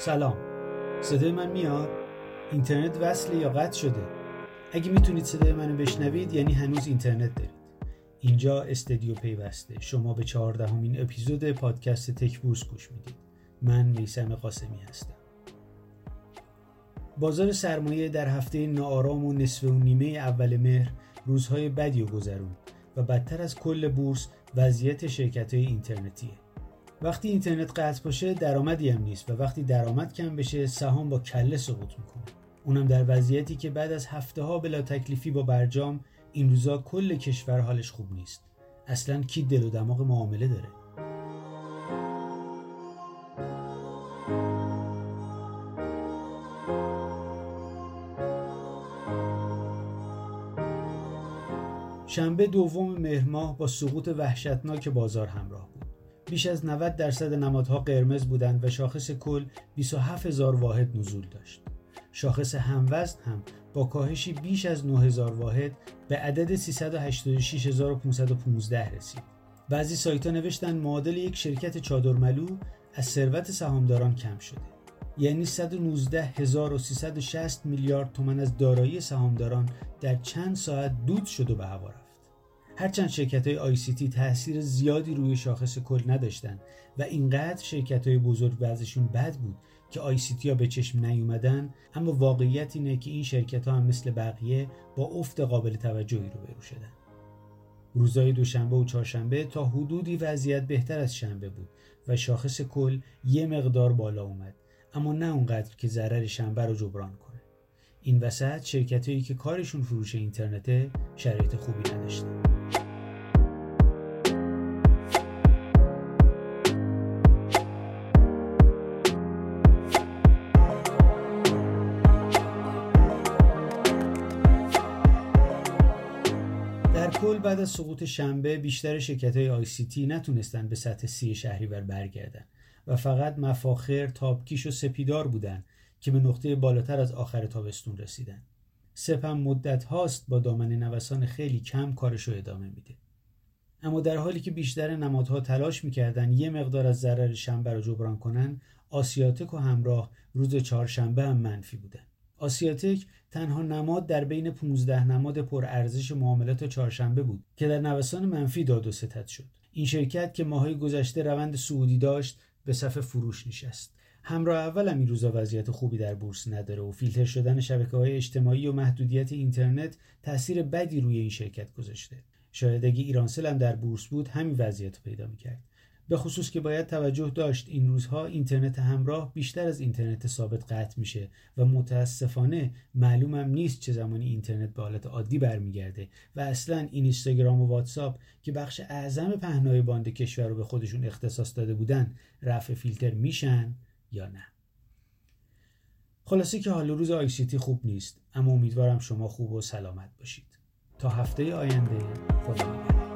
سلام. صدای من میاد؟ اینترنت وصله یا قطع شده؟ اگه می‌تونید صدای منو بشنوید یعنی هنوز اینترنت دارید. اینجا استدیو پیوسته. شما به چهاردهمین اپیزود پادکست تک بورس گوش می‌دید. من میسم قاسمی هستم. بازار سرمایه در هفته ناآرام و نصف و نیمه اول مهر روزهای بدی و گذرون و بدتر از کل بورس وضعیت شرکت های اینترنتیه. وقتی اینترنت قطع باشه درآمدی هم نیست و وقتی درآمد کم بشه سهام با کله سقوط می‌کنه. اونم در وضعیتی که بعد از هفته ها بلا تکلیفی با برجام این روزا کل کشور حالش خوب نیست. اصلا کی دل و دماغ معامله داره؟ شنبه دوم مهر ماه با سقوط وحشتناک بازار همراه بود. بیش از 90 درصد نمادها قرمز بودند و شاخص کل 27 هزار واحد نزول داشت. شاخص هموزن هم با کاهشی بیش از 9000 واحد به عدد 386515 رسید. بعضی سایت ها نوشتن معادل یک شرکت چادرملو از ثروت سهامداران کم شده. یعنی 119360 میلیارد تومن از دارایی سهامداران در چند ساعت دود شد و به هوا رفت. هرچند شرکت های تی تاثیر زیادی روی شاخص کل نداشتن و اینقدر شرکت های بزرگ وضعشون بد بود که آی سی تی ها به چشم نیومدن اما واقعیت اینه که این شرکت ها هم مثل بقیه با افت قابل توجهی روبرو شدن. روزهای دوشنبه و چهارشنبه تا حدودی وضعیت بهتر از شنبه بود و شاخص کل یه مقدار بالا اومد اما نه اونقدر که ضرر شنبه رو جبران کنه. این وسط شرکت هایی که کارشون فروش اینترنته شرایط خوبی نداشتن. کل بعد از سقوط شنبه بیشتر شرکت های آی سی تی نتونستن به سطح سی شهریور برگردن و فقط مفاخر، تابکیش و سپیدار بودن که به نقطه بالاتر از آخر تابستون رسیدن. سپم مدت هاست با دامن نوسان خیلی کم کارش رو ادامه میده. اما در حالی که بیشتر نمادها تلاش می‌کردن یه مقدار از ضرر شنبه رو جبران کنن، آسیاتک و همراه روز چهارشنبه هم منفی بودن. آسیاتک تنها نماد در بین 15 نماد پرارزش معاملات چهارشنبه بود که در نوسان منفی داد و ستد شد. این شرکت که ماهای گذشته روند سعودی داشت به صف فروش نشست. همراه اول هم این روزا وضعیت خوبی در بورس نداره و فیلتر شدن شبکه های اجتماعی و محدودیت اینترنت تاثیر بدی روی این شرکت گذاشته. شاید اگه ایرانسل هم در بورس بود همین وضعیت پیدا می‌کرد. به خصوص که باید توجه داشت این روزها اینترنت همراه بیشتر از اینترنت ثابت قطع میشه و متاسفانه معلومم نیست چه زمانی اینترنت به حالت عادی برمیگرده و اصلا این اینستاگرام و واتساپ که بخش اعظم پهنای باند کشور رو به خودشون اختصاص داده بودن رفع فیلتر میشن یا نه. خلاصه که حال روز آیسیتی خوب نیست اما امیدوارم شما خوب و سلامت باشید. تا هفته آینده خدا